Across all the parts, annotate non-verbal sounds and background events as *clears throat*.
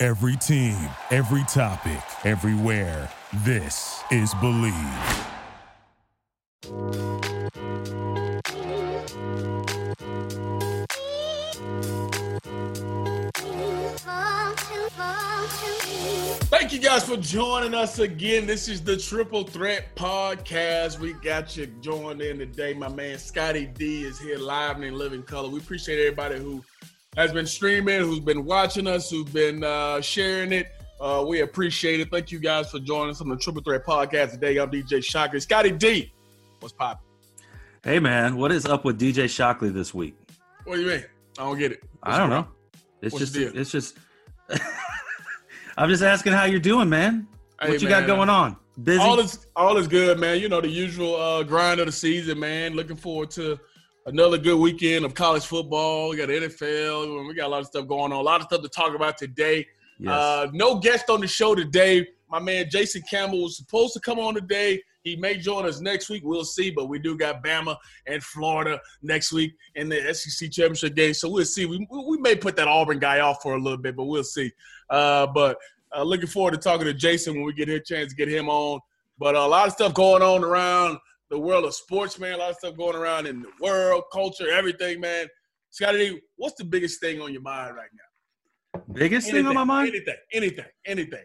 Every team, every topic, everywhere. This is Believe. Thank you guys for joining us again. This is the Triple Threat Podcast. We got you joined in today. My man Scotty D is here live and in living color. We appreciate everybody who has been streaming, who's been watching us, who's been uh, sharing it. Uh, we appreciate it. Thank you guys for joining us on the Triple Threat Podcast today. I'm DJ Shockley. Scotty D, what's poppin'? Hey man, what is up with DJ Shockley this week? What do you mean? I don't get it. What's I don't know. It's just it's just *laughs* I'm just asking how you're doing, man. Hey, what you man, got going on? Busy? All is all is good, man. You know the usual uh, grind of the season, man. Looking forward to another good weekend of college football. We got NFL. We got a lot of stuff going on. A lot of stuff to talk about today. yes. Uh, no guest on the show today. My man Jason Campbell was supposed to come on today. He may join us next week. We'll see. But we do got Bama and Florida next week in the SEC championship game. So we'll see. We, we may put that Auburn guy off for a little bit, but we'll see. Uh, but uh, looking forward to talking to Jason when we get a chance to get him on. But a lot of stuff going on around the world of sports, man. A lot of stuff going around in the world, culture, everything, man. Scotty, what's the biggest thing on your mind right now? Biggest thing on my mind? Anything, anything, anything.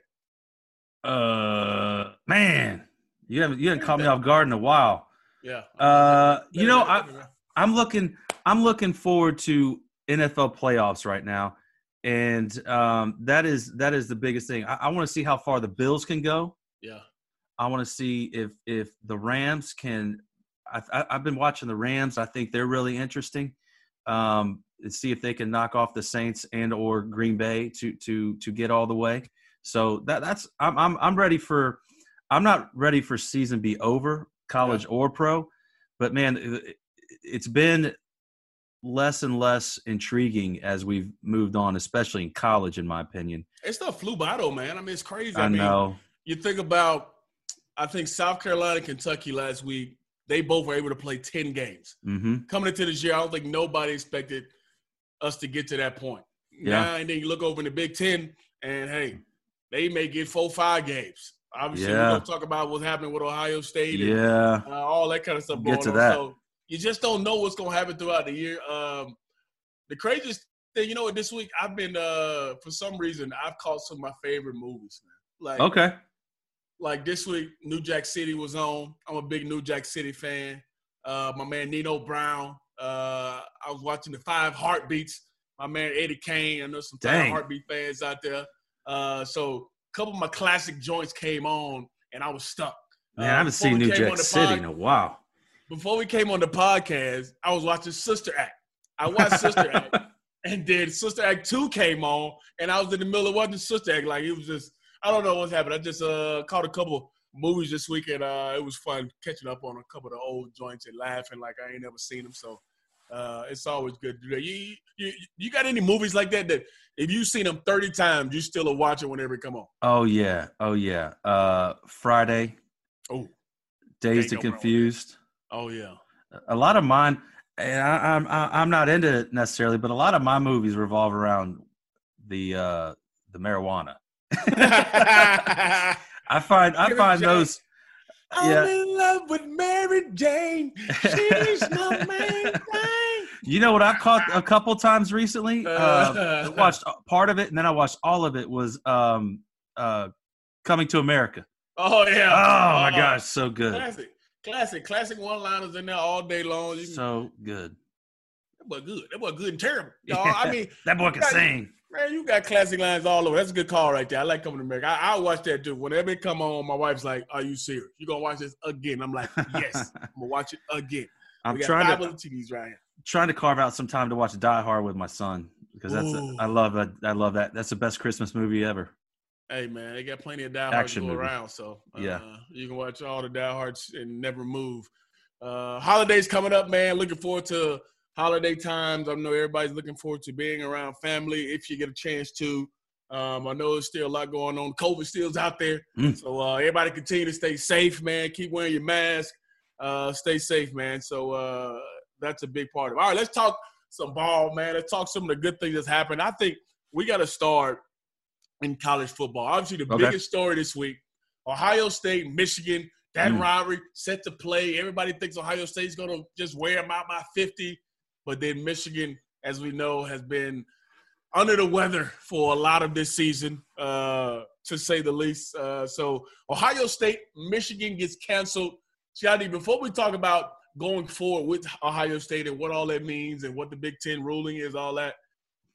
Uh man. You haven't you haven't caught me off guard in a while. Yeah. Uh you know, I I'm looking I'm looking forward to NFL playoffs right now. And um, that is that is the biggest thing. I, I want to see how far the Bills can go. yeah. I want to see if if the Rams can. I, I, I've been watching the Rams. I think they're really interesting. Um, and see if they can knock off the Saints and or Green Bay to to to get all the way. So that that's I'm I'm I'm ready for. I'm not ready for season be over, college or pro, but man, it, it's been less and less intriguing as we've moved on, especially in college, in my opinion. It's stuff flew by though, man. I mean, it's crazy. I mean, know. You think about, I think South Carolina, and Kentucky last week, they both were able to play 10 games. hmm Coming into this year, I don't think nobody expected us to get to that point. Yeah. Now, and then you look over in the Big Ten, and hey, they may get four, five games. Obviously, Yeah. we're going to talk about what's happening with Ohio State and Yeah. uh, all that kind of stuff Get going to on. that. So you just don't know what's going to happen throughout the year. Um, the craziest thing, you know what, this week I've been, uh, for some reason, I've caught some of my favorite movies, man. Like, Okay. Like this week, New Jack City was on. I'm a big New Jack City fan. Uh, my man Nino Brown. Uh, I was watching the Five Heartbeats. My man Eddie Kane. I know some Five Heartbeat fans out there. Uh, so a couple of my classic joints came on, and I was stuck. Man, Uh, I haven't seen New Jack City pod- in a while. Before we came on the podcast, I was watching Sister Act. I watched Sister *laughs* Act, and then Sister Act Two came on, and I was in the middle of watching Sister Act. Like it was just, I don't know what's happened. I just uh, caught a couple movies this week, and uh, it was fun catching up on a couple of the old joints and laughing like I ain't never seen them. So uh, it's always good to do that. You, you, you got any movies like that that if you've seen them thirty times, you still will watch it whenever it come on? Oh yeah. Oh yeah. Uh Friday, Oh, Dazed Can't and go wrong with that. Confused. oh yeah. A lot of mine and I, I'm I- I'm not into it necessarily, but a lot of my movies revolve around the uh the marijuana. I find I find Jane. those I'm Yeah. in love with Mary Jane. She's my *laughs* main thing. You know what I caught a couple times recently? Uh, I Uh, watched part of it and then I watched all of it was um uh Coming to America. Oh yeah. Oh my Uh, gosh, so good. Classic, classic, classic one-liners in there all day long. Can, So good. that was good. That was good and terrible. Y'all, I *laughs* mean, That boy can sing. Man, you got classic lines all over. That's a good call right there. I like coming to America. I, I watch that too. Whenever it come on, my wife's like, "Are you serious? You gonna watch this again?" I'm like, "Yes, *laughs* I'm gonna watch it again." I'm trying to TVs right here. trying to carve out some time to watch Die Hard with my son because that's a, I love that. I love that. That's the best Christmas movie ever. Hey man, they got plenty of Die Hard Action to go movie. around, so uh, Yeah. you can watch all the Die Hards and never move. Uh, holidays coming up, man. Looking forward to holiday times. I know everybody's looking forward to being around family if you get a chance to. Um, I know there's still a lot going on. COVID still's out there, Mm. so uh, everybody continue to stay safe, man. Keep wearing your mask. Uh, stay safe, man. So uh, that's a big part of it. All right, let's talk some ball, man. Let's talk some of the good things that's happened. I think we got to start in college football. Obviously, the Okay. biggest story this week: Ohio State, Michigan. That Mm. rivalry set to play. Everybody thinks Ohio State's going to just wear them out by 50, but then Michigan, as we know, has been under the weather for a lot of this season, uh, to say the least. Uh, so Ohio State, Michigan gets canceled. Scotty, before we talk about going forward with Ohio State and what all that means and what the Big Ten ruling is, all that,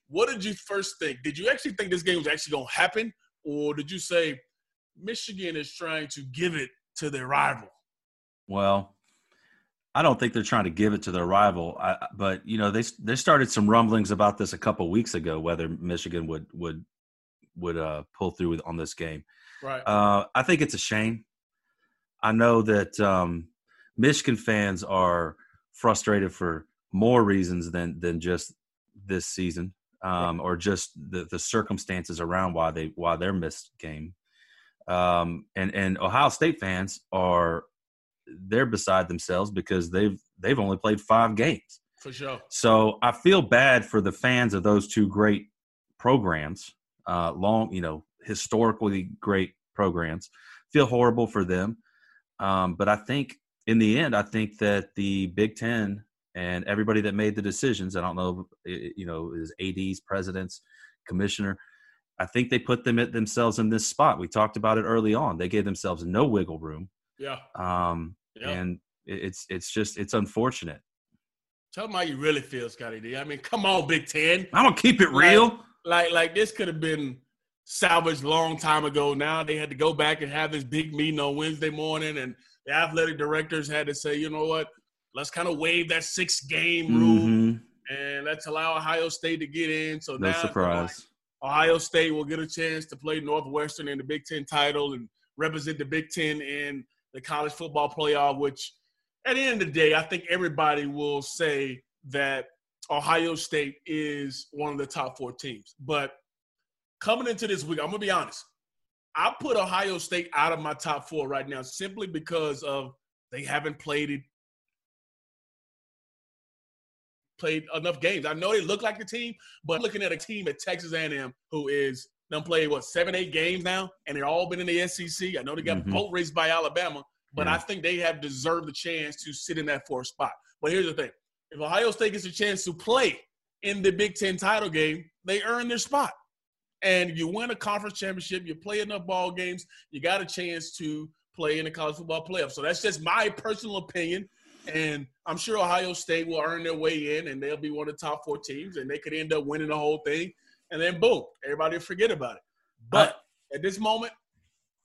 what did you first think? Did you actually think this game was actually going to happen, or did you say Michigan is trying to give it to their rival? Well, I don't think they're trying to give it to their rival, I, but you know they they started some rumblings about this a couple weeks ago whether Michigan would would would uh, pull through with, on this game. Right. Uh, I think it's a shame. I know that um, Michigan fans are frustrated for more reasons than than just this season um, or just the, the circumstances around why they why they're missed game. Um, and and Ohio State fans are they're beside themselves because they've they've only played five games. For sure. So I feel bad for the fans of those two great programs, uh, long, you know, historically great programs. Feel horrible for them, um, but I think in the end, I think that the Big Ten and everybody that made the decisions, I don't know, you know, is ads, presidents, commissioner. I think they put them at themselves in this spot. We talked about it early on. They gave themselves no wiggle room, Yeah. um, Yeah. and it's it's just it's unfortunate. Tell them how you really feel, Scotty D. I mean, come on, Big Ten. I'm gonna keep it real. Like, like this could have been salvaged long time ago. Now they had to go back and have this big meeting on Wednesday morning, and the athletic directors had to say, you know what, let's kind of waive that six game rule Mhm. and let's allow Ohio State to get in. So No now surprise. Ohio State will get a chance to play Northwestern in the Big Ten title and represent the Big Ten in the college football playoff, which at the end of the day, I think everybody will say that Ohio State is one of the top four teams. But coming into this week, I'm going to be honest. I put Ohio State out of my top four right now simply because of they haven't played it played enough games. I know they look like the team, but looking at a team at Texas A&M who is done played what seven, eight games now, and they've all been in the SEC. I know they got Mhm. boat raced by Alabama, but Yeah. I think they have deserved the chance to sit in that fourth spot. But here's the thing: if Ohio State gets a chance to play in the Big Ten title game, they earn their spot. And you win a conference championship, you play enough ball games, you got a chance to play in the college football playoff. So that's just my personal opinion. And I'm sure Ohio State will earn their way in and they'll be one of the top four teams and they could end up winning the whole thing. And then boom, everybody will forget about it. But at this moment,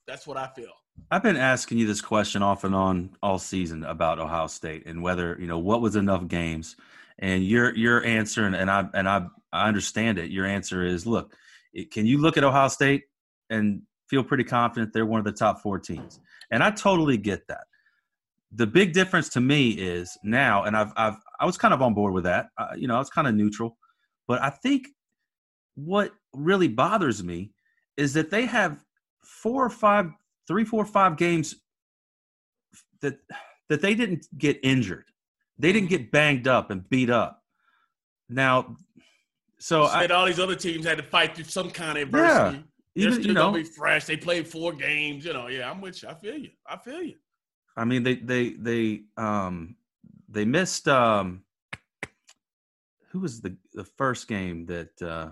that's what I feel. I've been asking you this question off and on all season about Ohio State and whether you know what was enough games. And your your answer, and, and I and I I understand it. Your answer is, look, it, can you look at Ohio State and feel pretty confident they're one of the top four teams? And I totally get that. The big difference to me is now, and I've I've I was kind of on board with that. Uh, you know, I was kind of neutral, but I think what really bothers me is that they have four or five three, four, five games that that they didn't get injured. They didn't get banged up and beat up. Now, so I, Said all these other teams had to fight through some kind of adversity. Yeah. They're even still you know, gonna be fresh. They played four games. You know, yeah, I'm with you. I feel you. I feel you. I mean, they they they um they missed um who was the the first game that uh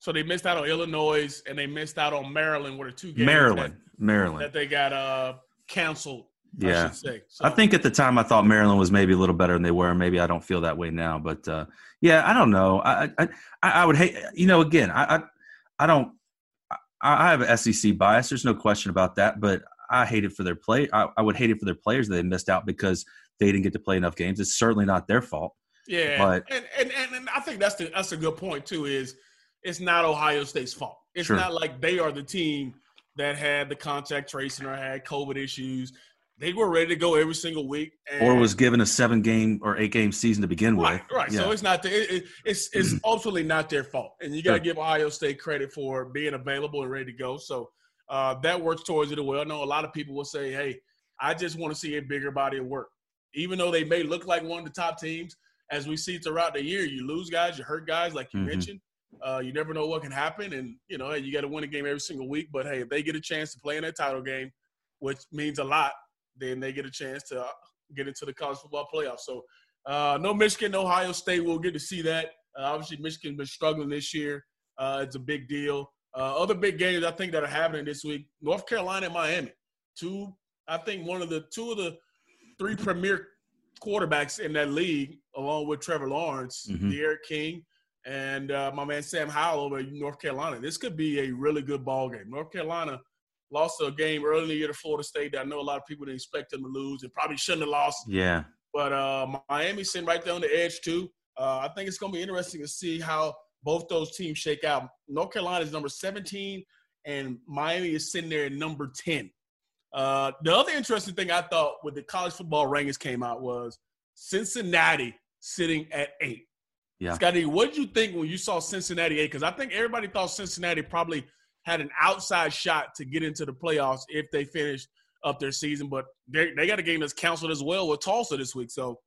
So they missed out on Illinois and they missed out on Maryland, were the two games Maryland that, Maryland that they got uh canceled. I yeah should say. So, I think at the time I thought Maryland was maybe a little better than they were. Maybe I don't feel that way now, but uh, yeah, I don't know. I, I I I would hate you know again I I, I don't I, I have an SEC bias. There's no question about that, but I hate it for their play. I, I would hate it for their players that they missed out because they didn't get to play enough games. It's certainly not their fault. Yeah, But- and, and and and I think that's the that's a good point too. Is it's not Ohio State's fault. It's Sure. not like they are the team that had the contact tracing or had COVID issues. They were ready to go every single week, and, Or was given a seven game or eight game season to begin right, with. right. Yeah. So it's not the, it, it- it's it's ultimately not their fault, and you got to Sure. give Ohio State credit for being available and ready to go. So uh, that works towards it as well. I know a lot of people will say, "Hey, I just want to see a bigger body of work," even though they may look like one of the top teams. As we see throughout the year, you lose guys, you hurt guys, like you Mhm. mentioned. Uh, you never know what can happen, and you know you got to win a game every single week. But hey, if they get a chance to play in that title game, which means a lot, then they get a chance to uh, get into the college football playoffs. So uh, no Michigan, no Ohio State. We'll get to see that. Uh, obviously, Michigan's been struggling this year. Uh, it's a big deal. Uh, other big games I think that are happening this week: North Carolina and Miami. Two, I think one of the two of the three premier quarterbacks in that league, along with Trevor Lawrence, Mhm. D'Eriq King, and uh, my man Sam Howell over at North Carolina. This could be a really good ball game. North Carolina lost a game early in the year to Florida State that I know a lot of people didn't expect them to lose and probably shouldn't have lost. Yeah. But uh, Miami's sitting right there on the edge too. Uh, I think it's going to be interesting to see how both those teams shake out. North Carolina is number 17, and Miami is sitting there at number 10. Uh, the other interesting thing I thought with the college football rankings came out was Cincinnati sitting at eight. Yeah. Scotty, what did you think when you saw Cincinnati eight? Because I think everybody thought Cincinnati probably had an outside shot to get into the playoffs if they finished up their season, but they they got a game that's canceled as well with Tulsa this week. So,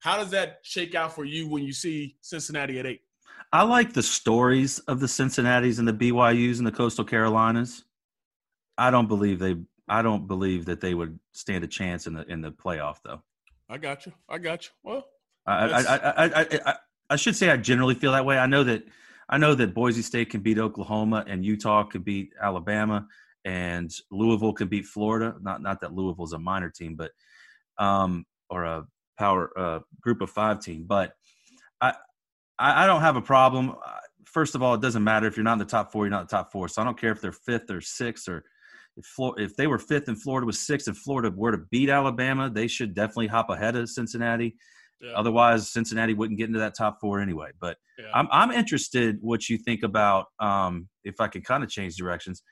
how does that shake out for you when you see Cincinnati at eight? I like the stories of the Cincinnati's and the BYU's and the Coastal Carolinas. I don't believe they. I don't believe that they would stand a chance in the in the playoff, though. I got you. I got you. Well, I I, I, I, I, I, should say I generally feel that way. I know that I know that Boise State can beat Oklahoma and Utah can beat Alabama and Louisville can beat Florida. Not not that Louisville's a minor team, but um or a power uh, group of five team. But I I, don't have a problem. First of all, it doesn't matter if you're not in the top four. You're not in the top four. So I don't care if they're fifth or sixth or if Flor- if they were fifth and Florida was sixth and Florida were to beat Alabama, they should definitely hop ahead of Cincinnati. Yeah. Otherwise, Cincinnati wouldn't get into that top four anyway. But Yeah. I'm I'm interested what you think about um, if I could kind of change directions.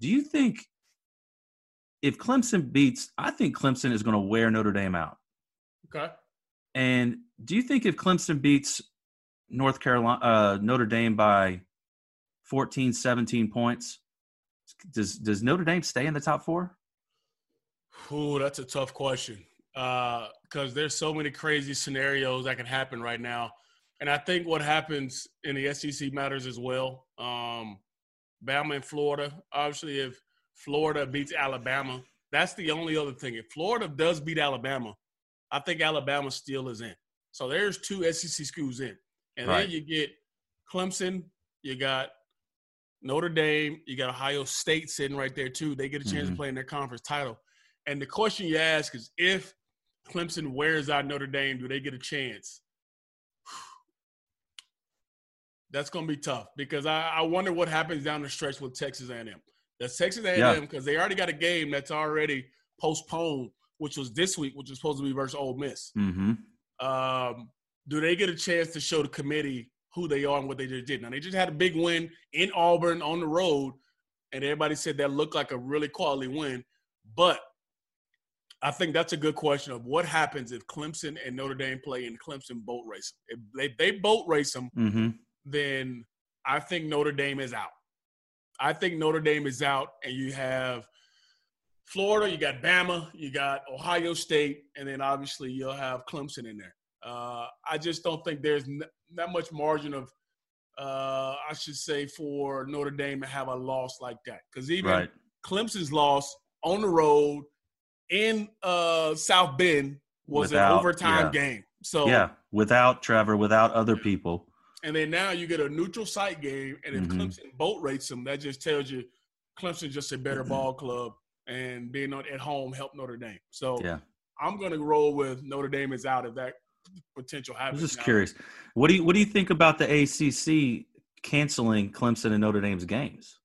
Do you think if Clemson beats, I think Clemson is going to wear Notre Dame out. okay. And do you think if Clemson beats North Carolina, uh, Notre Dame by 14, 17 points, does does Notre Dame stay in the top four? Ooh, that's a tough question because there's so many crazy scenarios that can happen right now, and I think what happens in the SEC matters as well. Um, Bama and Florida. Obviously, if Florida beats Alabama, that's the only other thing. If Florida does beat Alabama, I think Alabama still is in. So there's two SEC schools in, and Right. then you get Clemson. You got Notre Dame. You got Ohio State sitting right there too. They get a chance to Mhm. play in their conference title. And the question you ask is if Clemson wears out Notre Dame, do they get a chance? That's going to be tough because I, I wonder what happens down the stretch with Texas A&M. Does Texas A&M Yeah. because they already got a game that's already postponed, which was this week, which was supposed to be versus Ole Miss. Mm-hmm. Um, do they get a chance to show the committee who they are and what they just did? Now they just had a big win in Auburn on the road, and everybody said that looked like a really quality win. But I think that's a good question of what happens if Clemson and Notre Dame play in Clemson boat race. If they, they boat race them, Mm-hmm. then I think Notre Dame is out. I think Notre Dame is out, and you have Florida, you got Bama, you got Ohio State, and then obviously you'll have Clemson in there. Uh, I just don't think there's n- that much margin of, uh, I should say, for Notre Dame to have a loss like that. Because even Right. Clemson's loss on the road in uh, South Bend was Without- an overtime yeah. game. So Yeah. Without Trevor, without other people. and then now you get a neutral site game, and if Mhm. Clemson boat rates them, that just tells you Clemson's just a better *clears throat* ball club, and being at home help Notre Dame. So Yeah. I'm going to roll with Notre Dame is out if that potential happens. I happens. was just Now, curious. What do you what do you think about the ACC canceling Clemson and Notre Dame's games?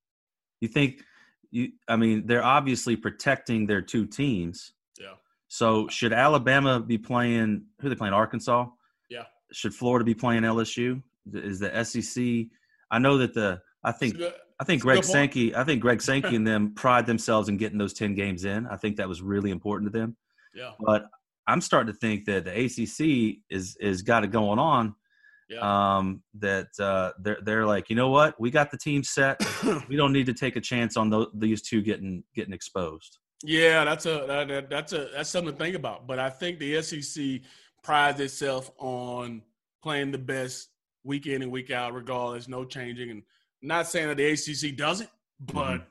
You think you I mean they're obviously protecting their two teams. Yeah. So should Alabama be playing who are they playing Arkansas? Yeah. should Florida be playing LSU? Is the SEC? I know that the I think I think Greg Sankey I think Greg Sankey and *laughs* them pride themselves in getting those ten games in. I think that was really important to them. Yeah. But I'm starting to think that the ACC is is got it going on. Yeah. Um, that uh, they're they're like, you know what, we got the team set. *coughs* we don't need to take a chance on those, these two getting getting exposed. Yeah, that's a that, that's a that's something to think about. But I think the SEC prides itself on playing the best week in and week out, regardless, no changing. And not saying that the ACC doesn't, but mm-hmm.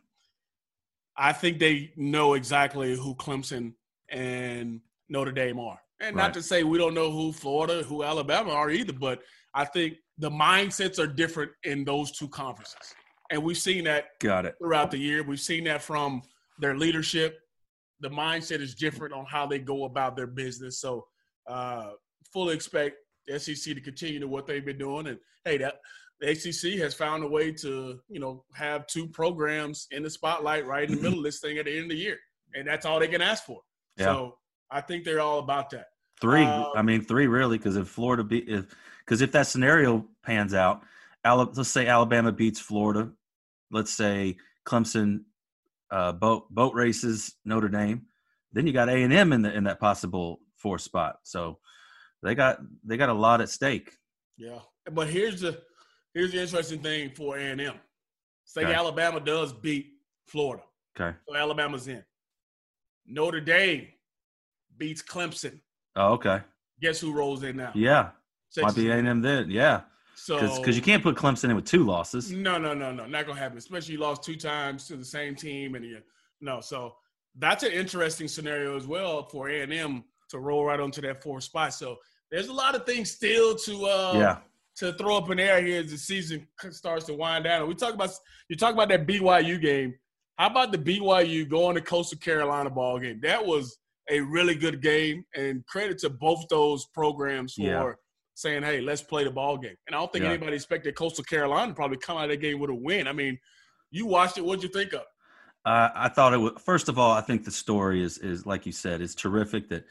I think they know exactly who Clemson and Notre Dame are. And right. not to say we don't know who Florida, who Alabama are either, but I think the mindsets are different in those two conferences. And we've seen that Got it. throughout the year. We've seen that from their leadership. The mindset is different on how they go about their business. So uh, fully expect the SEC to continue to what they've been doing. And hey, that the ACC has found a way to, you know, have two programs in the spotlight right in the middle of this thing at the end of the year. And that's all they can ask for. Yeah. So I think they're all about that. Three. Um, I mean, three really, because if Florida be if because if that scenario pans out, let's say Alabama beats Florida, let's say Clemson uh, boat boat races Notre Dame, then you got A and M in the in that possible four spot. So they got they got a lot at stake. Yeah, but here's the here's the interesting thing for A and M. Say okay. Alabama does beat Florida. Okay. So Alabama's in. Notre Dame beats Clemson. Oh, okay. Guess who rolls in now? Yeah. Texas. Might be A&M then. Yeah. So because you can't put Clemson in with two losses. No, no, no, no, not gonna happen. Especially you lost two times to the same team, and you no. So that's an interesting scenario as well for A and M to roll right onto that fourth spot. So there's a lot of things still to uh, yeah to throw up in air here as the season starts to wind down. And we talk about you talk about that BYU game. How about the BYU going to Coastal Carolina ball game? That was a really good game, and credit to both those programs for yeah. Saying, "Hey, let's play the ball game." And I don't think yeah. anybody expected Coastal Carolina to probably come out of that game with a win. I mean, you watched it. What'd you think of? Uh, I thought it was. First of all, I think the story is is like you said, is terrific. That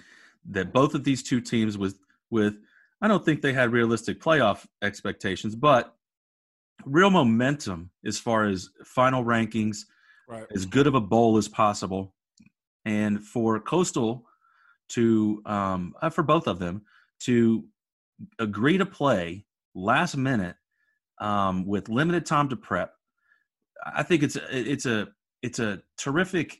that both of these two teams with with I don't think they had realistic playoff expectations, but real momentum as far as final rankings, right. as good of a bowl as possible and for Coastal to um, uh, for both of them to agree to play last minute um, with limited time to prep. I think it's a, it's a it's a terrific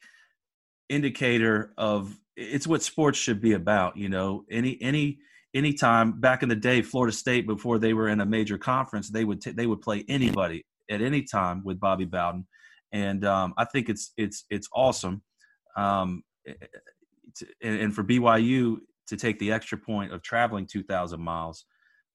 indicator of it's what sports should be about. You know, any any any time back in the day, Florida State before they were in a major conference, they would t- they would play anybody at any time with Bobby Bowden, and um, I think it's it's it's awesome um, and for BYU to take the extra point of traveling 2,000 miles,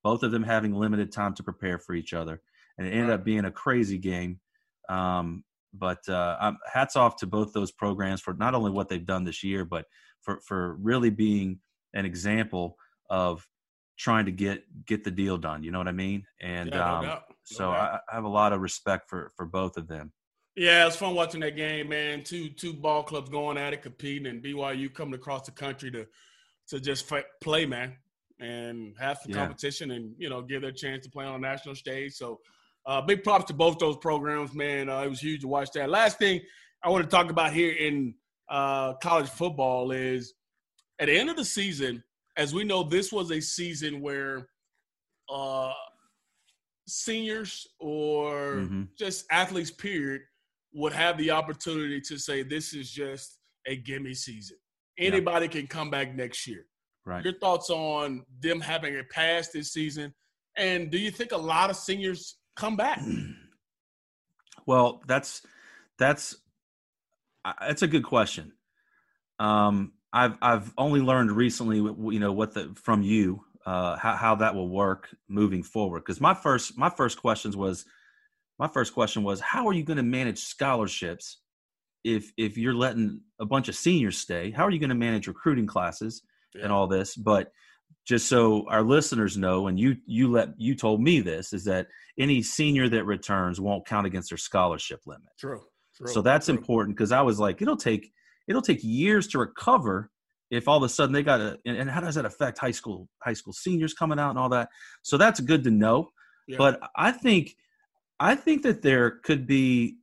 both of them having limited time to prepare for each other, and it ended up being a crazy game. Um, but uh, hats off to both those programs for not only what they've done this year, but for for really being an example of trying to get get the deal done. You know what I mean? And yeah, no um, no so I, I have a lot of respect for for both of them. Yeah, it was fun watching that game, man. Two two ball clubs going at it, competing, and BYU coming across the country to to just f- play, man, and have some yeah. competition, and you know, give their chance to play on a national stage. So, uh, big props to both those programs, man. Uh, it was huge to watch that. Last thing I want to talk about here in uh, college football is at the end of the season, as we know, this was a season where uh, seniors or mm-hmm. just athletes, period would have the opportunity to say this is just a gimme season. Anybody can come back next year. Right. Your thoughts on them having a pass this season, and do you think a lot of seniors come back? *clears throat* Well, that's that's that's a good question. Um, I've I've only learned recently, you know, what the from you uh, how how that will work moving forward. Because my first my first questions was my first question was how are you going to manage scholarships if if you're letting a bunch of seniors stay how are you going to manage recruiting classes yeah. and all this but just so our listeners know and you you let you told me this is that any senior that returns won't count against their scholarship limit true, true so that's true. important because i was like it'll take it'll take years to recover if all of a sudden they got a and, and how does that affect high school high school seniors coming out and all that? So that's good to know. Yeah. But I think I think that there could be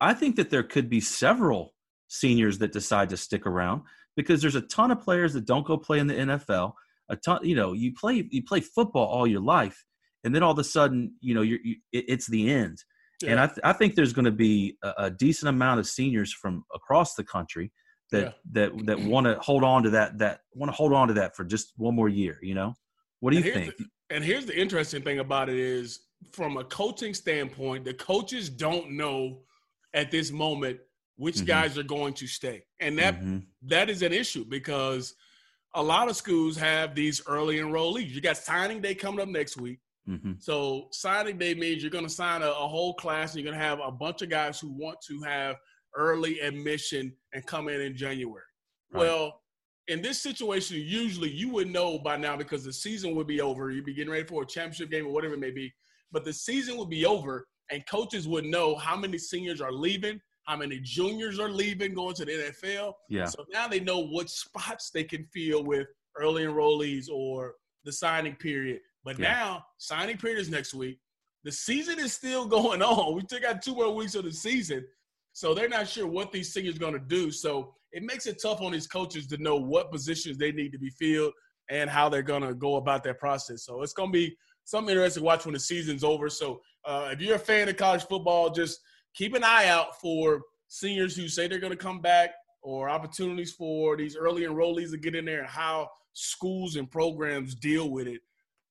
I think that there could be several seniors that decide to stick around because there's a ton of players that don't go play in the NFL. A ton, you know, you play you play football all your life, and then all of a sudden, you know, you're, you, it, it's the end. And I, th- I think there's going to be a, a decent amount of seniors from across the country that Yeah. that that want to hold on to that that want to hold on to that for just one more year. You know, what do you And here's think? the- and here's the interesting thing about it is, from a coaching standpoint, the coaches don't know at this moment which Mhm. guys are going to stay, and that Mhm. that is an issue because a lot of schools have these early enrollees. You got signing day coming up next week. Mhm. So signing day means you're going to sign a, a whole class, and you're going to have a bunch of guys who want to have early admission and come in in January. Right. Well, in this situation, usually you would know by now because the season would be over. You'd be getting ready for a championship game or whatever it may be. But the season would be over, and coaches would know how many seniors are leaving, how many juniors are leaving, going to the NFL. Yeah. So now they know what spots they can fill with early enrollees or the signing period. But Yeah. now signing period is next week. The season is still *laughs* going on. We still got two more weeks of the season. So they're not sure what these seniors are going to do. So it makes it tough on these coaches to know what positions they need to be filled and how they're going to go about that process. So it's going to be something interesting to watch when the season's over. So uh, if you're a fan of college football, just keep an eye out for seniors who say they're going to come back or opportunities for these early enrollees to get in there and how schools and programs deal with it.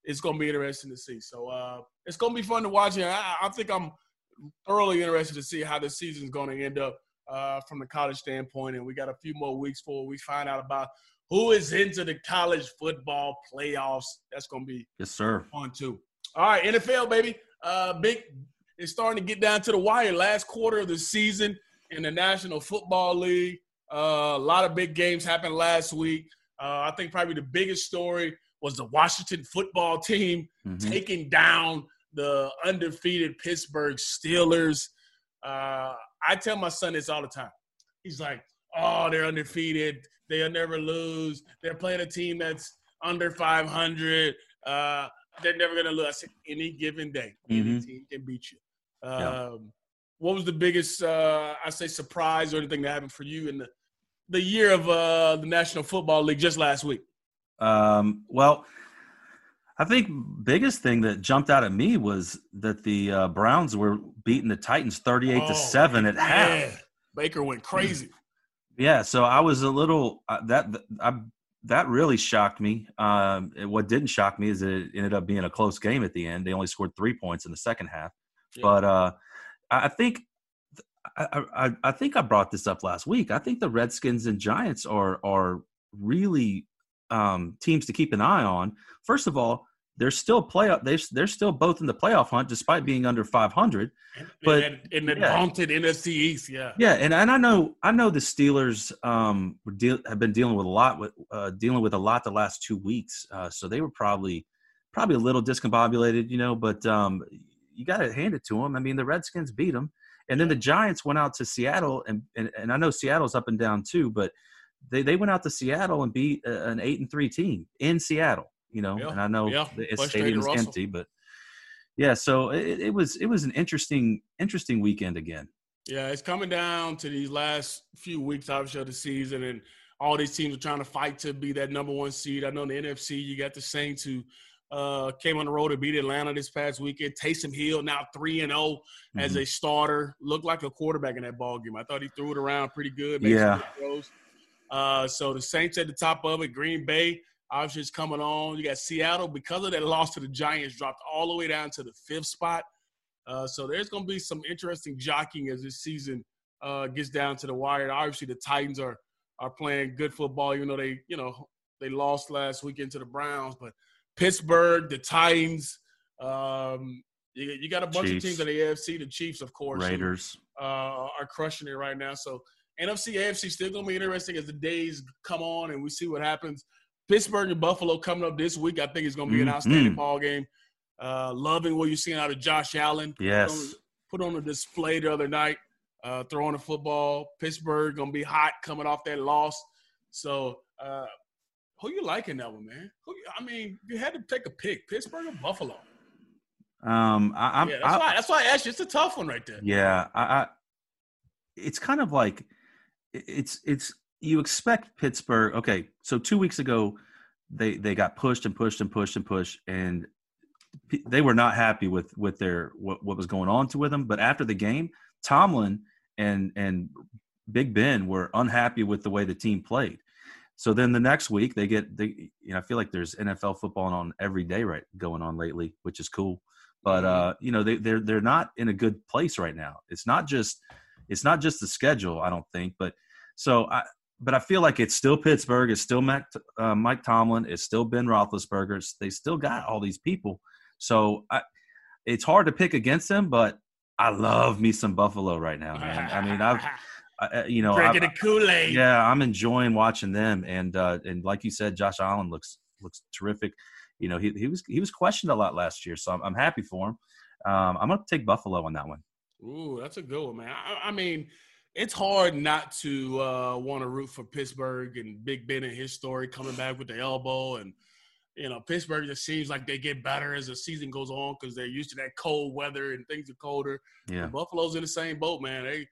It's going to be interesting to see. So uh, it's going to be fun to watch. And I, I think I'm thoroughly interested to see how this season's going to end up uh, from the college standpoint. And we got a few more weeks before we find out about who is into the college football playoffs. That's going to be Yes, sir. fun too. All right, NFL baby. Uh, big. It's starting to get down to the wire. Last quarter of the season in the National Football League. Uh, a lot of big games happened last week. Uh, I think probably the biggest story was the Washington football team Mhm. taking down the undefeated Pittsburgh Steelers. Uh, I tell my son this all the time. He's like, "Oh, they're undefeated. They'll never lose. They're playing a team that's under 500. Uh, they're never gonna lose." I said, "Any given day, any Mhm. team can beat you." Yeah. Um, What was the biggest, uh, I say, surprise or anything that happened for you in the the year of uh, the National Football League just last week? Um, well, I think biggest thing that jumped out at me was that the uh, Browns were beating the Titans thirty-eight Oh, to seven at half. Baker went crazy. Yeah, so I was a little uh, that I, that really shocked me. Um, what didn't shock me is that it ended up being a close game at the end. They only scored three points in the second half, Yeah. but uh, I I think I, I, I think I brought this up last week. I think the Redskins and Giants are are really um, teams to keep an eye on. First of all, they're still playoff. They they're still both in the playoff hunt despite being under 500. But- in, the yeah. vaunted NFC East, yeah. Yeah, and, and I know I know the Steelers um were deal, have been dealing with a lot with uh, dealing with a lot the last two weeks, uh, so they were probably probably a little discombobulated, you know. But um, you got to hand it to them. I mean, the Redskins beat them, and then the Giants went out to Seattle, and and, and I know Seattle's up and down too, but they they went out to Seattle and beat an eight and three team in Seattle, you know. Yeah, And I know yeah, the stadium is empty, but yeah, so it, it was it was an interesting interesting weekend again. Yeah, it's coming down to these last few weeks, obviously, of the season, and all these teams are trying to fight to be that number one seed. I know in the NFC, you got the Saints who uh, came on the road to beat Atlanta this past weekend. Taysom Hill now three and zero as Mhm. a starter. Looked like a quarterback in that ball game. I thought he threw it around pretty good. made Yeah. Uh, so the Saints at the top of it. Green Bay obviously is coming on. You got Seattle because of that loss to the Giants dropped all the way down to the fifth spot. Uh, so there's going to be some interesting jockeying as this season uh, gets down to the wire. Obviously, the Titans are are playing good football, even though they you know they lost last weekend to the Browns. But Pittsburgh, the Titans, um, you, you got a bunch Chiefs. of teams in the AFC. The Chiefs, of course, who, Raiders. uh, are crushing it right now. So NFC, AFC still going to be interesting as the days come on and we see what happens. Pittsburgh and Buffalo coming up this week. I think it's going to be an Mhm. outstanding ball game. Uh, loving what you're seeing out of Josh Allen. Put on- Yes. Put on a display the other night, uh, throwing the football. Pittsburgh going to be hot coming off that loss. So Uh, who you liking that one, man? Who, I mean, you had to take a pick: Pittsburgh or Buffalo. Um, I, I'm. Yeah, that's I, why. That's why I asked you. It's a tough one right there. Yeah, I, I. It's kind of like, it's it's you expect Pittsburgh. Okay, so two weeks ago, they they got pushed and pushed and pushed and pushed, and they were not happy with with their what, what was going on to with them. But after the game, Tomlin and and Big Ben were unhappy with the way the team played. So then the next week they get they you know I feel like there's NFL football on every day right going on lately, which is cool. But Mm-hmm. uh, you know they they're they're not in a good place right now. It's not just it's not just the schedule, I don't think, but so I but I feel like it's still Pittsburgh, it's still Mac, uh, Mike Tomlin, it's still Ben Roethlisberger. It's- They still got all these people, so I, it's hard to pick against them. But I love me some Buffalo right now, man. I mean, I've *laughs* I, uh, you know I've- drinking the Kool Aid. yeah, I'm enjoying watching them, and uh, and like you said, Josh Allen looks looks terrific. You know, he he was he was questioned a lot last year, so I'm, I'm happy for him. Um, I'm gonna take Buffalo on that one. Ooh, that's a good one, man. I, I mean, it's hard not to uh, want to root for Pittsburgh and Big Ben and his story coming back with the elbow. And, you know, Pittsburgh just seems like they get better as the season goes on because they're used to that cold weather and things are colder. Yeah, And Buffalo's in the same boat, man. They,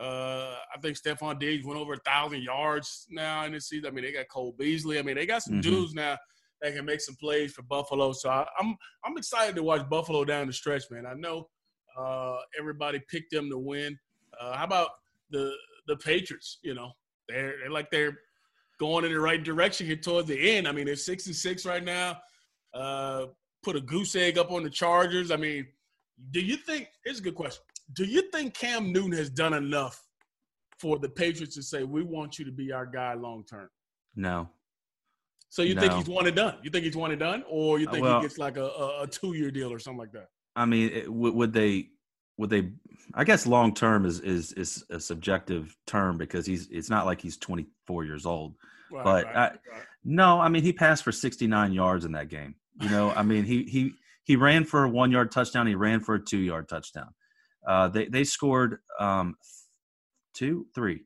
uh, I think Stefon Diggs went over a thousand yards now in this season. I mean, they got Cole Beasley. I mean, they got some Mhm. dudes now that can make some plays for Buffalo. So I, I'm I'm excited to watch Buffalo down the stretch, man. I know uh, everybody picked them to win. Uh, how about the the Patriots? You know, they're, they're like they're going in the right direction here towards the end. I mean, they're six and six right now. Uh, put a goose egg up on the Chargers. I mean, do you think? Here's a good question. Do you think Cam Newton has done enough for the Patriots to say we want you to be our guy long term? no, So you think he's one and done? You think he's one and done, or you think well- he gets like a, a, a two year deal or something like that? I mean, would they? Would they? I guess long term is is is a subjective term because he's. It's not like he's 24 years old. Right, But right, I- right. No, I mean he passed for 69 yards in that game. You know, I mean he he he ran for a one yard touchdown. He ran for a two yard touchdown. Uh, they they scored um, two, three,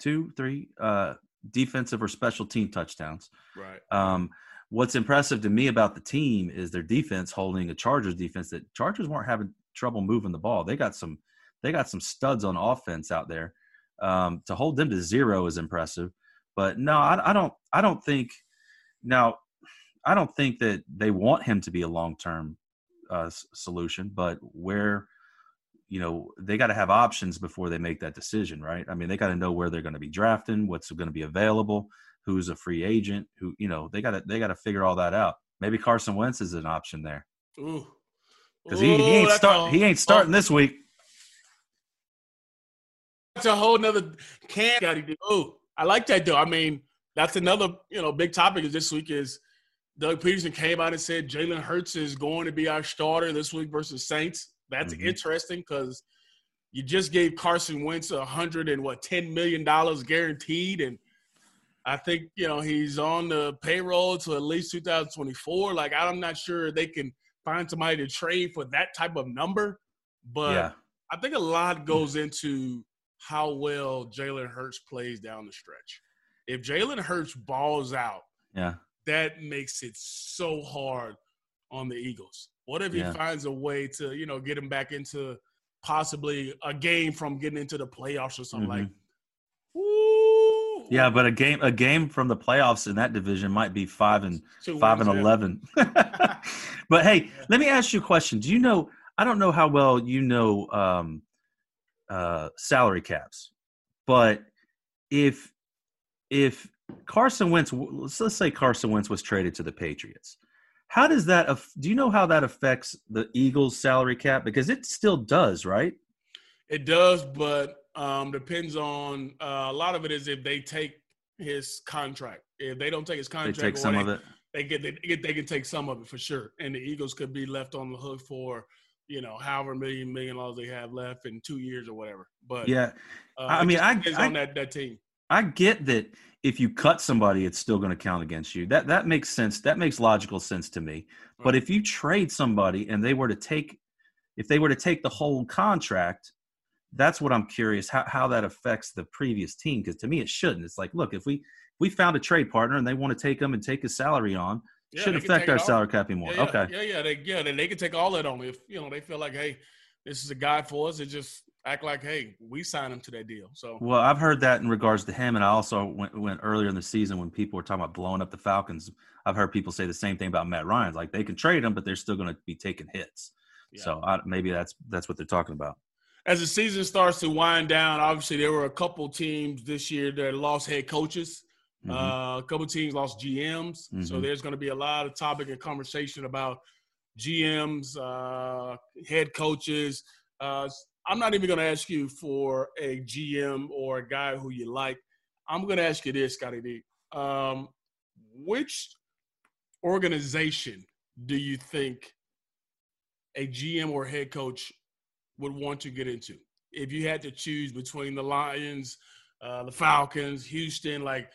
two, three uh, defensive or special team touchdowns. right. Um, what's impressive to me about the team is their defense holding a Chargers defense that Chargers weren't having trouble moving the ball. They got some they got some studs on offense out there. Um, to hold them to zero is impressive. But no, I, I don't I don't think now I don't think that they want him to be a long term uh, solution. But where you know they got to have options before they make that decision, right? I mean, they got to know where they're going to be drafting, what's going to be available who's a free agent, who you know they got to they got to figure all that out. Maybe Carson Wentz is an option there Ooh. because he, he ain't start he ain't starting oh, this week. That's a whole nother can. Oh, I like that though. I mean, that's another you know big topic is this week is Doug Pederson came out and said Jalen Hurts is going to be our starter this week versus Saints. That's Mhm. interesting because you just gave Carson Wentz a hundred and what ten million dollars guaranteed, and I think you know he's on the payroll to at least 2024. Like I'm not sure they can find somebody to trade for that type of number, but yeah, I think a lot goes into how well Jalen Hurts plays down the stretch. If Jalen Hurts balls out, yeah, that makes it so hard on the Eagles. What if he Yeah. finds a way to, you know, get him back into possibly a game from getting into the playoffs or something like? Mm-hmm. Yeah. But a game a game from the playoffs in that division might be five and five and eleven. *laughs* but hey, let me ask you a question. Do you know? I don't know how well you know um, uh, salary caps, but if if Carson Wentz, let's, let's say Carson Wentz was traded to the Patriots, how does that? Do you know how that affects the Eagles' salary cap? Because it still does, right? It does, but um, depends on uh, a lot of it is if they take his contract. If they don't take his contract, They take some they, of it. they get they, get they can take some of it for sure, and the Eagles could be left on the hook for you know however million million dollars they have left in two years or whatever. But Yeah, uh, I mean, I- I- on that that team. I get that if you cut somebody, it's still going to count against you. That that makes sense. That makes logical sense to me. But if you trade somebody and they were to take, if they were to take the whole contract, that's what I'm curious how how that affects the previous team. Because to me, it shouldn't. It's like, look, if we we found a trade partner and they want to take him and take his salary on, Yeah, should affect our salary cap anymore. Yeah, yeah, okay. Yeah, yeah, they, yeah. They, they can take all that on if you know they feel like, hey, this is a guy for us. It just act like, hey, we signed him to that deal. So Well, I've heard that in regards to him, and I also went, went earlier in the season when people were talking about blowing up the Falcons. I've heard people say the same thing about Matt Ryan. Like they can trade him, but they're still going to be taking hits. Yeah. So I, maybe that's that's what they're talking about. As the season starts to wind down, obviously there were a couple teams this year that lost head coaches. Mhm. Uh, a couple teams lost GMs. So Mhm. there's going to be a lot of topic and conversation about GMs, uh, head coaches. Uh, I'm not even going to ask you for a GM or a guy who you like. I'm going to ask you this, Scotty D. Um, which organization do you think a GM or head coach would want to get into? If you had to choose between the Lions, uh, the Falcons, Houston, like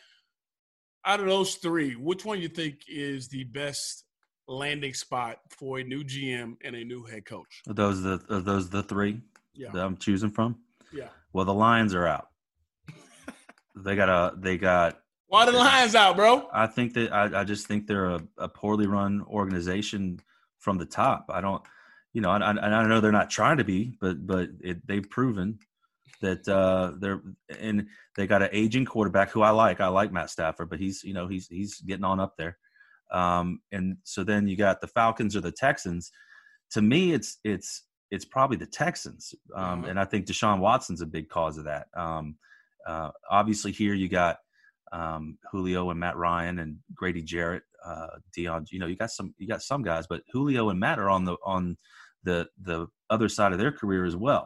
out of those three, which one you think is the best landing spot for a new GM and a new head coach? Are those the are those the three Yeah, that I'm choosing from? yeah. Well, the Lions are out. *laughs* they got a they got. Why the Lions out, bro? I think that I, I just think they're a, a poorly run organization from the top. I don't, you know, I, I, I know they're not trying to be, but but it, they've proven that uh, they're and they got an aging quarterback who I like. I like Matt Stafford, but he's you know he's he's getting on up there. Um, and so then you got the Falcons or the Texans. To me, it's it's it's probably the Texans, um, Uh-huh. and I think Deshaun Watson's a big cause of that. Um, uh, obviously, here you got um, Julio and Matt Ryan and Grady Jarrett, uh, Deion. You know, you got some you got some guys, but Julio and Matt are on the on the the other side of their career as well.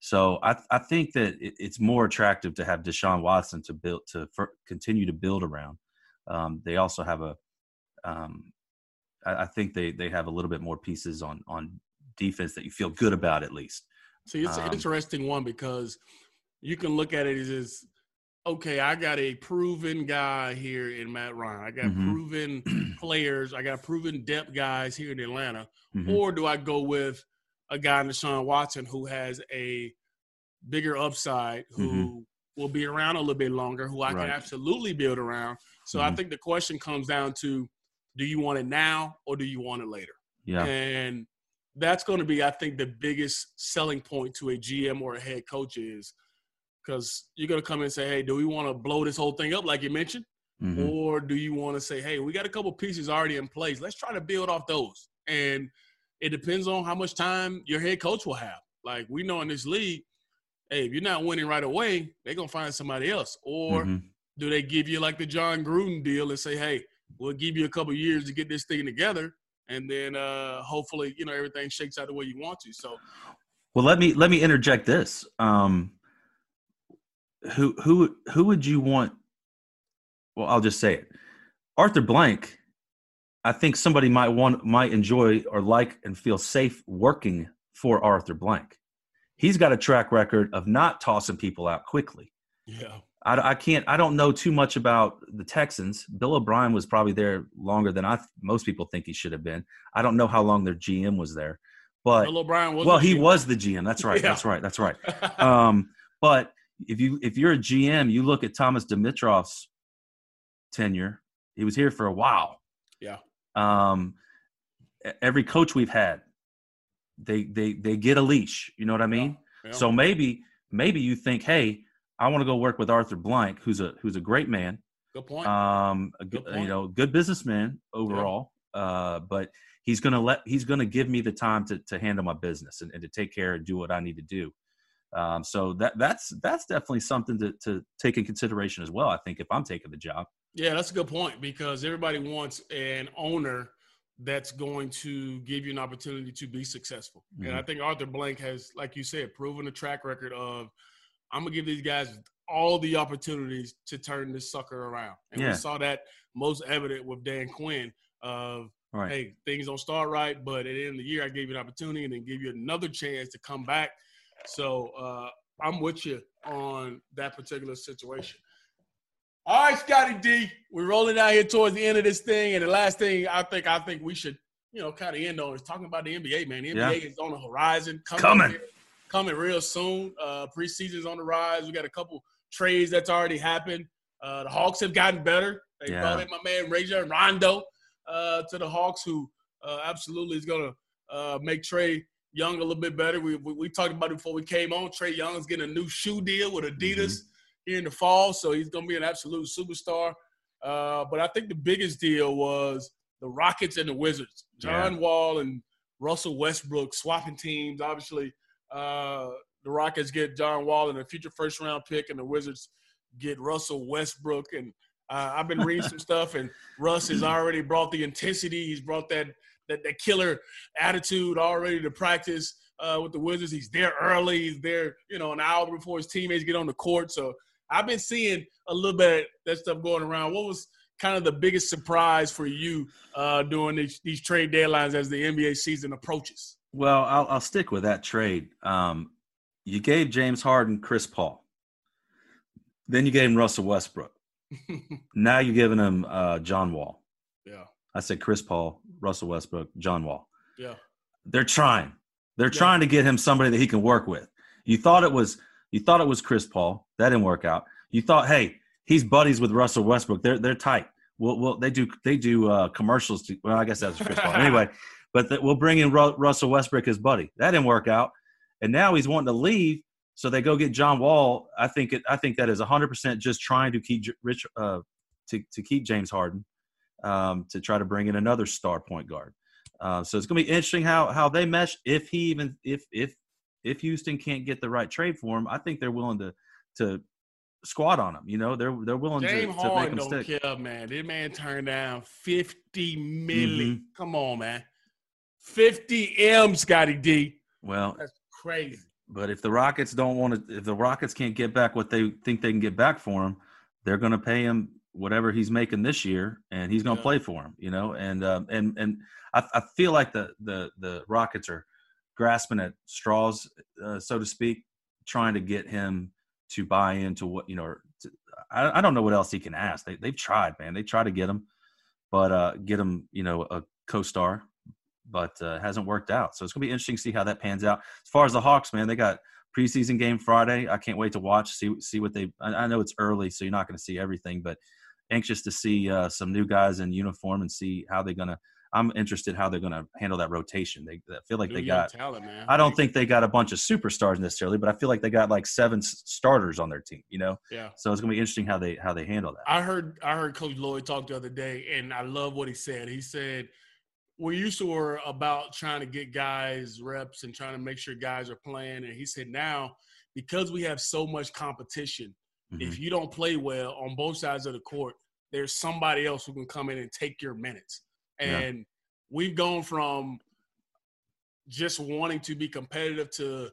So I I think that it, it's more attractive to have Deshaun Watson to build to for, continue to build around. Um, they also have a, um, I, I think they they have a little bit more pieces on on defense that you feel good about at least. See, it's Um, an interesting one because you can look at it as, as okay, I got a proven guy here in Matt Ryan. I got Mhm. proven *clears throat* players. I got proven depth guys here in Atlanta. Mhm. Or do I go with a guy, Deshaun Watson, who has a bigger upside, who will be around a little bit longer, who I Mm-hmm. Right. can absolutely build around? So I Mhm. think the question comes down to do you want it now or do you want it later? Yeah. And that's going to be, I think, the biggest selling point to a GM or a head coach is because you're going to come in and say, hey, do we want to blow this whole thing up, like you mentioned? Mhm. Or do you want to say, hey, we got a couple pieces already in place. Let's try to build off those. And it depends on how much time your head coach will have. Like we know in this league, hey, if you're not winning right away, they're going to find somebody else. Or Mhm. do they give you like the Jon Gruden deal and say, hey, we'll give you a couple years to get this thing together, and then uh, hopefully, you know, everything shakes out the way you want to. So, Well, let me let me interject this. Um, who who who would you want? Well, I'll just say it. Arthur Blank. I think somebody might want might enjoy or like and feel safe working for Arthur Blank. He's got a track record of not tossing people out quickly. yeah, I, I can't. I don't know too much about the Texans. Bill O'Brien was probably there longer than I most people think he should have been. I don't know how long their GM was there, but Bill O'Brien was. well, he GM. was the GM. That's right. *laughs* Yeah. That's right. That's right. *laughs* Um, but if you if you're a GM, you look at Thomas Dimitroff's tenure. He was here for a while. Yeah. Um, every coach we've had, they they they get a leash. You know what I mean? Yeah. So maybe maybe you think, hey, I want to go work with Arthur Blank, who's a who's a great man, good point. um, a good, Good you know, good businessman overall. Uh, but he's gonna let he's gonna give me the time to to handle my business and, and to take care and do what I need to do. Um, so that that's that's definitely something to to take in consideration as well. I think if I'm taking the job. Yeah, that's a good point because everybody wants an owner that's going to give you an opportunity to be successful. And I think Arthur Blank has, like you said, proven a track record of I'm gonna give these guys all the opportunities to turn this sucker around. And Yeah. we saw that most evident with Dan Quinn of right. hey, things don't start right, but at the end of the year, I gave you an opportunity and then give you another chance to come back. So uh, I'm with you on that particular situation. All right, Scotty D, we're rolling out here towards the end of this thing, and the last thing I think I think we should, you know, kind of end on is talking about the NBA. Man, the NBA Yeah. is on the horizon, Coming. here, coming real soon. Uh, preseason's on the rise. We got a couple trades that's already happened. Uh, the Hawks have gotten better. They Yeah. brought in my man Rajon Rondo uh, to the Hawks, who uh, absolutely is going to uh, make Trae Young a little bit better. We, we, we talked about it before we came on. Trae Young's getting a new shoe deal with Adidas here in the fall, so he's going to be an absolute superstar. Uh, but I think the biggest deal was the Rockets and the Wizards. John Wall and Russell Westbrook swapping teams. Obviously, uh, the Rockets get John Wall and a future first round pick, and the Wizards get Russell Westbrook. And uh, I've been reading some *laughs* stuff, and Russ has already brought the intensity. He's brought that that, that killer attitude already to practice uh, with the Wizards. He's there early. He's there, you know, an hour before his teammates get on the court. So I've been seeing a little bit of that stuff going around. What was kind of the biggest surprise for you uh, during these, these trade deadlines as the NBA season approaches? Well, I'll, I'll stick with that trade. Um, you gave James Harden Chris Paul. Then you gave him Russell Westbrook. *laughs* Now you're giving him uh, John Wall. I said Chris Paul, Russell Westbrook, John Wall. yeah, They're trying. They're Yeah. trying to get him somebody that he can work with. You thought it was you thought it was Chris Paul. That didn't work out. You thought, hey, he's buddies with Russell Westbrook. They're they're tight. Well, well they do they do uh, commercials. To, well, I guess that's Chris Paul. Anyway, *laughs* but th- we'll bring in Ru- Russell Westbrook as buddy. That didn't work out, and now he's wanting to leave. So they go get John Wall. I think it. I think that is 100 percent just trying to keep Rich uh, to to keep James Harden um, to try to bring in another star point guard. Uh, so it's going to be interesting how how they mesh. If he even if if if Houston can't get the right trade for him, I think they're willing to to squat on him. You know, they're they're willing to, James to make Harden him don't stick. care, man. This man turned down 50 milli. Mhm. Come on, man. 50 M, Scotty D. Well, That's crazy. but if the Rockets don't want to, if the Rockets can't get back what they think they can get back for him, they're going to pay him whatever he's making this year, and he's going to Yeah. play for him. You know, and um, and and I, I feel like the the the Rockets are grasping at straws, uh, so to speak, trying to get him to buy into what you know. or To, I, I don't know what else he can ask. They they've tried, man. They try to get him, but uh, get him, you know, a co-star, but uh, it hasn't worked out. So it's gonna be interesting to see how that pans out. As far as the Hawks, man, they got preseason game Friday. I can't wait to watch, see see what they. I, I know it's early, so you're not going to see everything, but anxious to see uh, some new guys in uniform and see how they're gonna. I'm interested how they're gonna handle that rotation. They I feel like New they got. talent, man. I don't think they got a bunch of superstars necessarily, but I feel like they got like seven starters on their team. You know, Yeah. so it's gonna be interesting how they how they handle that. I heard I heard Coach Lloyd talk the other day, and I love what he said. He said we used to were about trying to get guys reps and trying to make sure guys are playing, and he said now because we have so much competition, Mhm. if you don't play well on both sides of the court, there's somebody else who can come in and take your minutes. Yeah. And we've gone from just wanting to be competitive to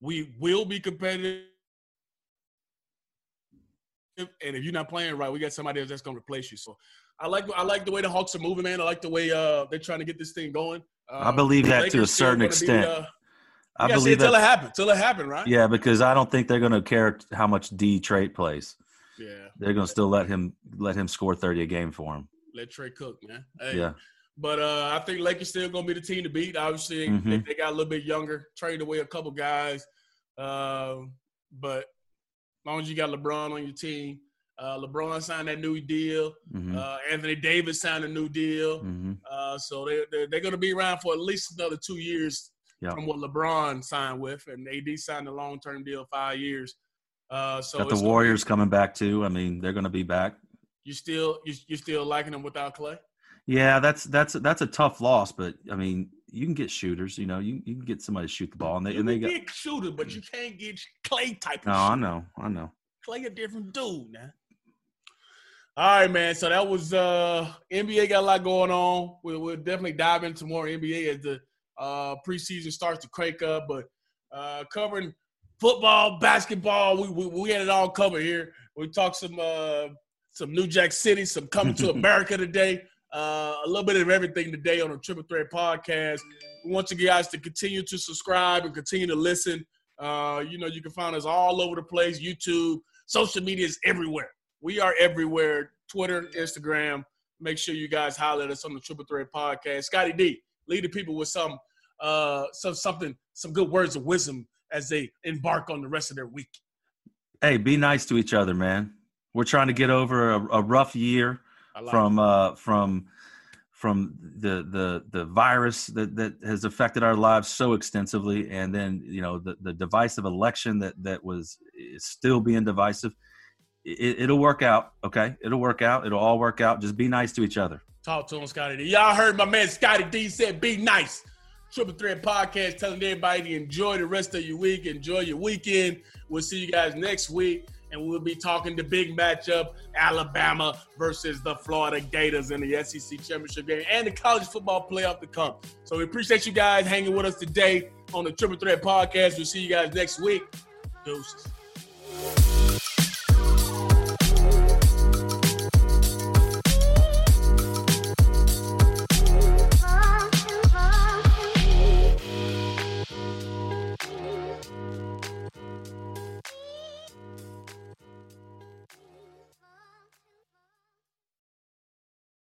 we will be competitive. And if you're not playing right, we got somebody else that's going to replace you. So I like I like the way the Hawks are moving, man. I like the way uh, they're trying to get this thing going. Uh, I believe that to a certain gonna be, extent. uh, I you gotta see believe that. it happened. Till it happened, right? Yeah, because I don't think they're gonna care how much D Trade plays. Yeah. They're gonna still let him let him score 30 a game for him. Let Trae cook, man. Hey, Yeah. But uh, I think Lakers still gonna be the team to beat. Obviously, they, Mhm. they got a little bit younger, traded away a couple guys. Uh, but as long as you got LeBron on your team, uh, LeBron signed that new deal. hmm Uh, Anthony Davis signed a new deal. hmm Uh, so they, they're, they're going to be around for at least another two years Yeah. from what LeBron signed with, and AD signed a long term deal, five years. Uh, so Got the Warriors coming back too. I mean, they're gonna be back. you still you, you still liking them without Clay? Yeah, that's that's that's a tough loss, but I mean, you can get shooters. You know, you, you can get somebody to shoot the ball, and they You and they can got. get shooter, but you can't get Clay type. Of No, I know, I know. Clay a different dude, man. All right, man. So that was uh NBA got a lot going on. We'll, we'll definitely dive into more NBA as the uh preseason starts to crank up, but uh covering football, basketball, we we, we had it all covered here. We talked some uh some New Jack City, some coming to *laughs* America today. Uh, a little bit of everything today on the Triple Threat podcast. We want you guys to continue to subscribe and continue to listen. Uh, you know, you can find us all over the place YouTube, social media is everywhere. We are everywhere Twitter, Instagram. Make sure you guys holler at us on the Triple Threat podcast. Scotty D, lead the people with some, uh, some something, some good words of wisdom as they embark on the rest of their week. Hey, be nice to each other, man. We're trying to get over a, a rough year like from uh, from from the the the virus that that has affected our lives so extensively, and then you know the the divisive election that that was is still being divisive. It, it'll work out, okay? It'll work out. It'll all work out. Just be nice to each other. Talk to him, Scotty D. Y'all heard my man Scotty D said, be nice. Triple Threat Podcast telling everybody to enjoy the rest of your week, enjoy your weekend. We'll see you guys next week, and we'll be talking the big matchup Alabama versus the Florida Gators in the SEC Championship game and the college football playoff to come. So we appreciate you guys hanging with us today on the Triple Threat Podcast. We'll see you guys next week. Deuces.